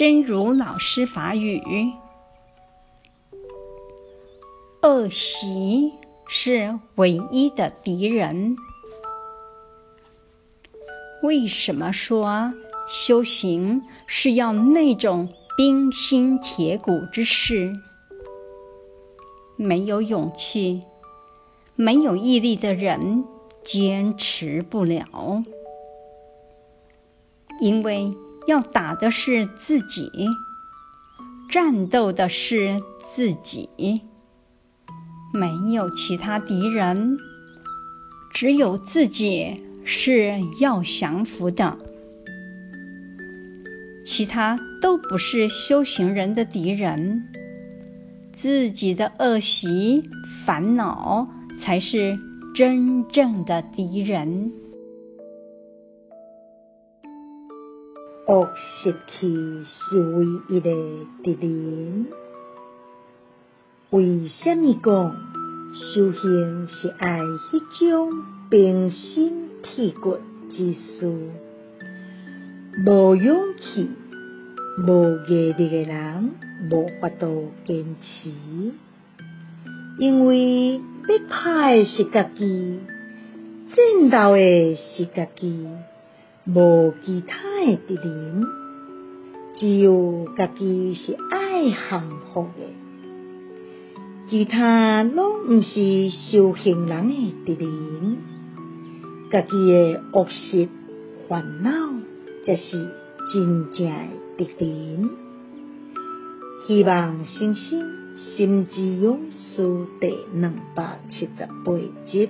真如老师法语：恶习是唯一的敌人。为什么说修行是要那种冰心铁骨之事？没有勇气、没有毅力的人坚持不了，因为要打的是自己，战斗的是自己，没有其他敌人，只有自己是要降服的，其他都不是修行人的敌人。自己的恶习、烦恼才是真正的敌人。恶习气是唯一的敌人。为什么讲修行是爱迄种冰心铁骨之事？无勇气、无毅力的人。无法度坚持，因为要拍的是家己，战斗的是家己，无其他诶敌人，只有家己是爱幸福的，其他拢毋是修行人的敌人，家己的恶习烦恼才是真正的敌人。希望星星心之勇士第两百七十八集。